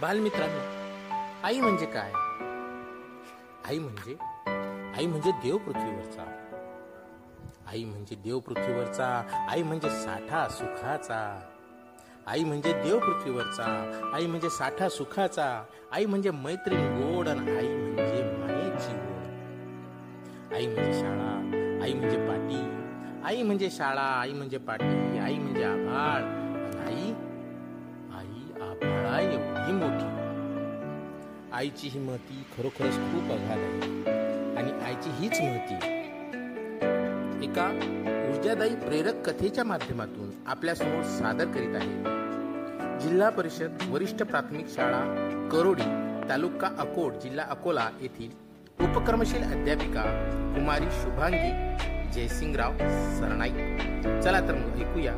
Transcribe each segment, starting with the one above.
बालमित्रांनो आई म्हणजे काय आई म्हणजे आई म्हणजे देव पृथ्वीवरचा आई म्हणजे देव पृथ्वीवरचा आई म्हणजे साठा सुखाचा आई म्हणजे देव पृथ्वीवरचा आई म्हणजे साठा सुखाचा आई म्हणजे मैत्रीण गोड आणि आई म्हणजे मायेची गोड आई म्हणजे शाळा आई म्हणजे पाटी आई म्हणजे शाळा आई म्हणजे पाटी आई म्हणजे आभाळ आई आई एवढी मोठी. आईची ही महती खरोखरच खूप अघाल आहे. आणि आईची हीच महती एका ऊर्जादायी प्रेरक कथेच्या माध्यमातून आपल्यासमोर सादर करीत आहे. जिल्हा परिषद वरिष्ठ प्राथमिक शाळा करोडी तालुका अकोट जिल्हा अकोला येथील उपक्रमशील अध्यापिका कुमारी शुभांगी जयसिंगराव सरनाईक. चला तर मग ऐकूया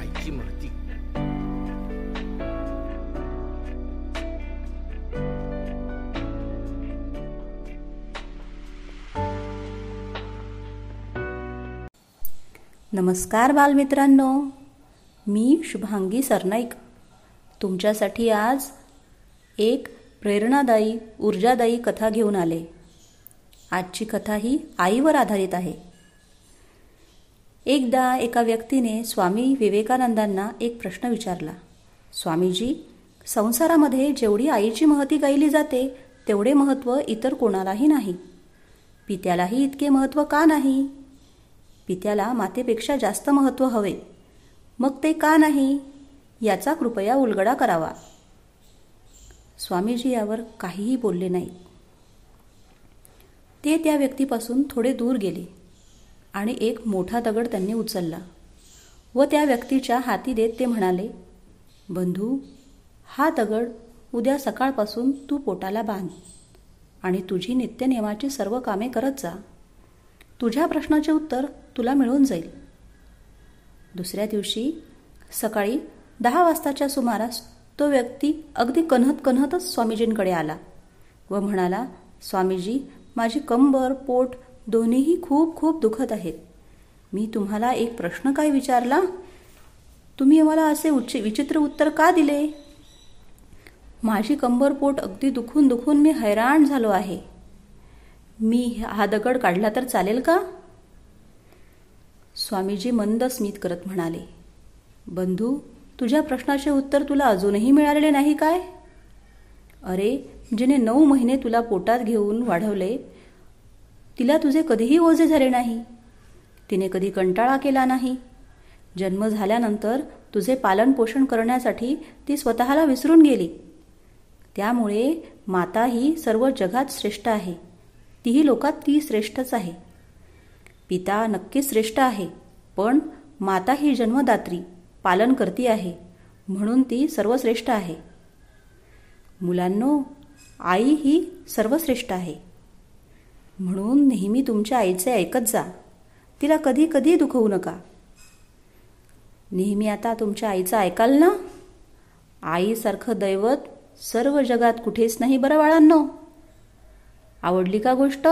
आईची महती. नमस्कार बालमित्रांनो. मी शुभांगी सरनाईक. तुमच्यासाठी आज एक प्रेरणादायी ऊर्जादायी कथा घेऊन आले. आजची कथा ही आईवर आधारित आहे. एकदा एका व्यक्तीने स्वामी विवेकानंदांना एक प्रश्न विचारला. स्वामीजी संसारामध्ये जेवढी आईची महती गायली जाते तेवढे महत्त्व इतर कोणालाही नाही. पित्यालाही इतके महत्त्व का नाही? पित्याला मातेपेक्षा जास्त महत्त्व हवे. मग ते का नाही? याचा कृपया उलगडा करावा. स्वामीजी यावर काहीही बोलले नाही. ते त्या व्यक्तीपासून थोडे दूर गेले आणि एक मोठा दगड त्यांनी उचलला व त्या व्यक्तीच्या हाती देत ते म्हणाले बंधू हा दगड उद्या सकाळपासून तू पोटाला बांध आणि तुझी नित्यनियमाची सर्व कामे करत जा. तुझ्या प्रश्नाचे उत्तर तुला मिळून जाईल. दुसऱ्या दिवशी सकाळी दहा वाजताच्या सुमारास तो व्यक्ती अगदी कन्हत कन्हतच स्वामीजींकडे आला व म्हणाला स्वामीजी माझी कंबर पोट दोन्हीही खूप खूप दुखत आहेत. मी तुम्हाला एक प्रश्न काय विचारला? तुम्ही मला असे उच्च विचित्र उत्तर का दिले? माझी कंबर पोट अगदी दुखून दुखून मी हैराण झालो आहे. मी हा दगड काढला तर चालेल का? स्वामीजी मंद स्मित करत म्हणाले बंधू तुझ्या प्रश्नाचे उत्तर तुला अजूनही मिळालेले नाही काय? अरे जिने नऊ महिने तुला पोटात घेऊन वाढवले तिला तुझे कधीही ओझे झाले नाही. तिने कधी कंटाळा केला नाही. जन्म झाल्यानंतर तुझे पालनपोषण करण्यासाठी ती स्वतःला विसरून गेली. त्यामुळे माता ही सर्व जगात श्रेष्ठ आहे. तीही लोकात ती श्रेष्ठच आहे. पिता नक्कीच श्रेष्ठ आहे. पण माता ही जन्मदात्री पालन करती आहे म्हणून ती सर्वश्रेष्ठ आहे. मुलांनो आई ही सर्वश्रेष्ठ आहे. म्हणून नेहमी तुमच्या आईचे ऐकत जा. तिला कधी कधी दुखवू नका. नेहमी आता तुमच्या आईचं ऐकाल ना? आईसारखं दैवत सर्व जगात कुठेच नाही बरं बाळांनो. आवडली का गोष्ट?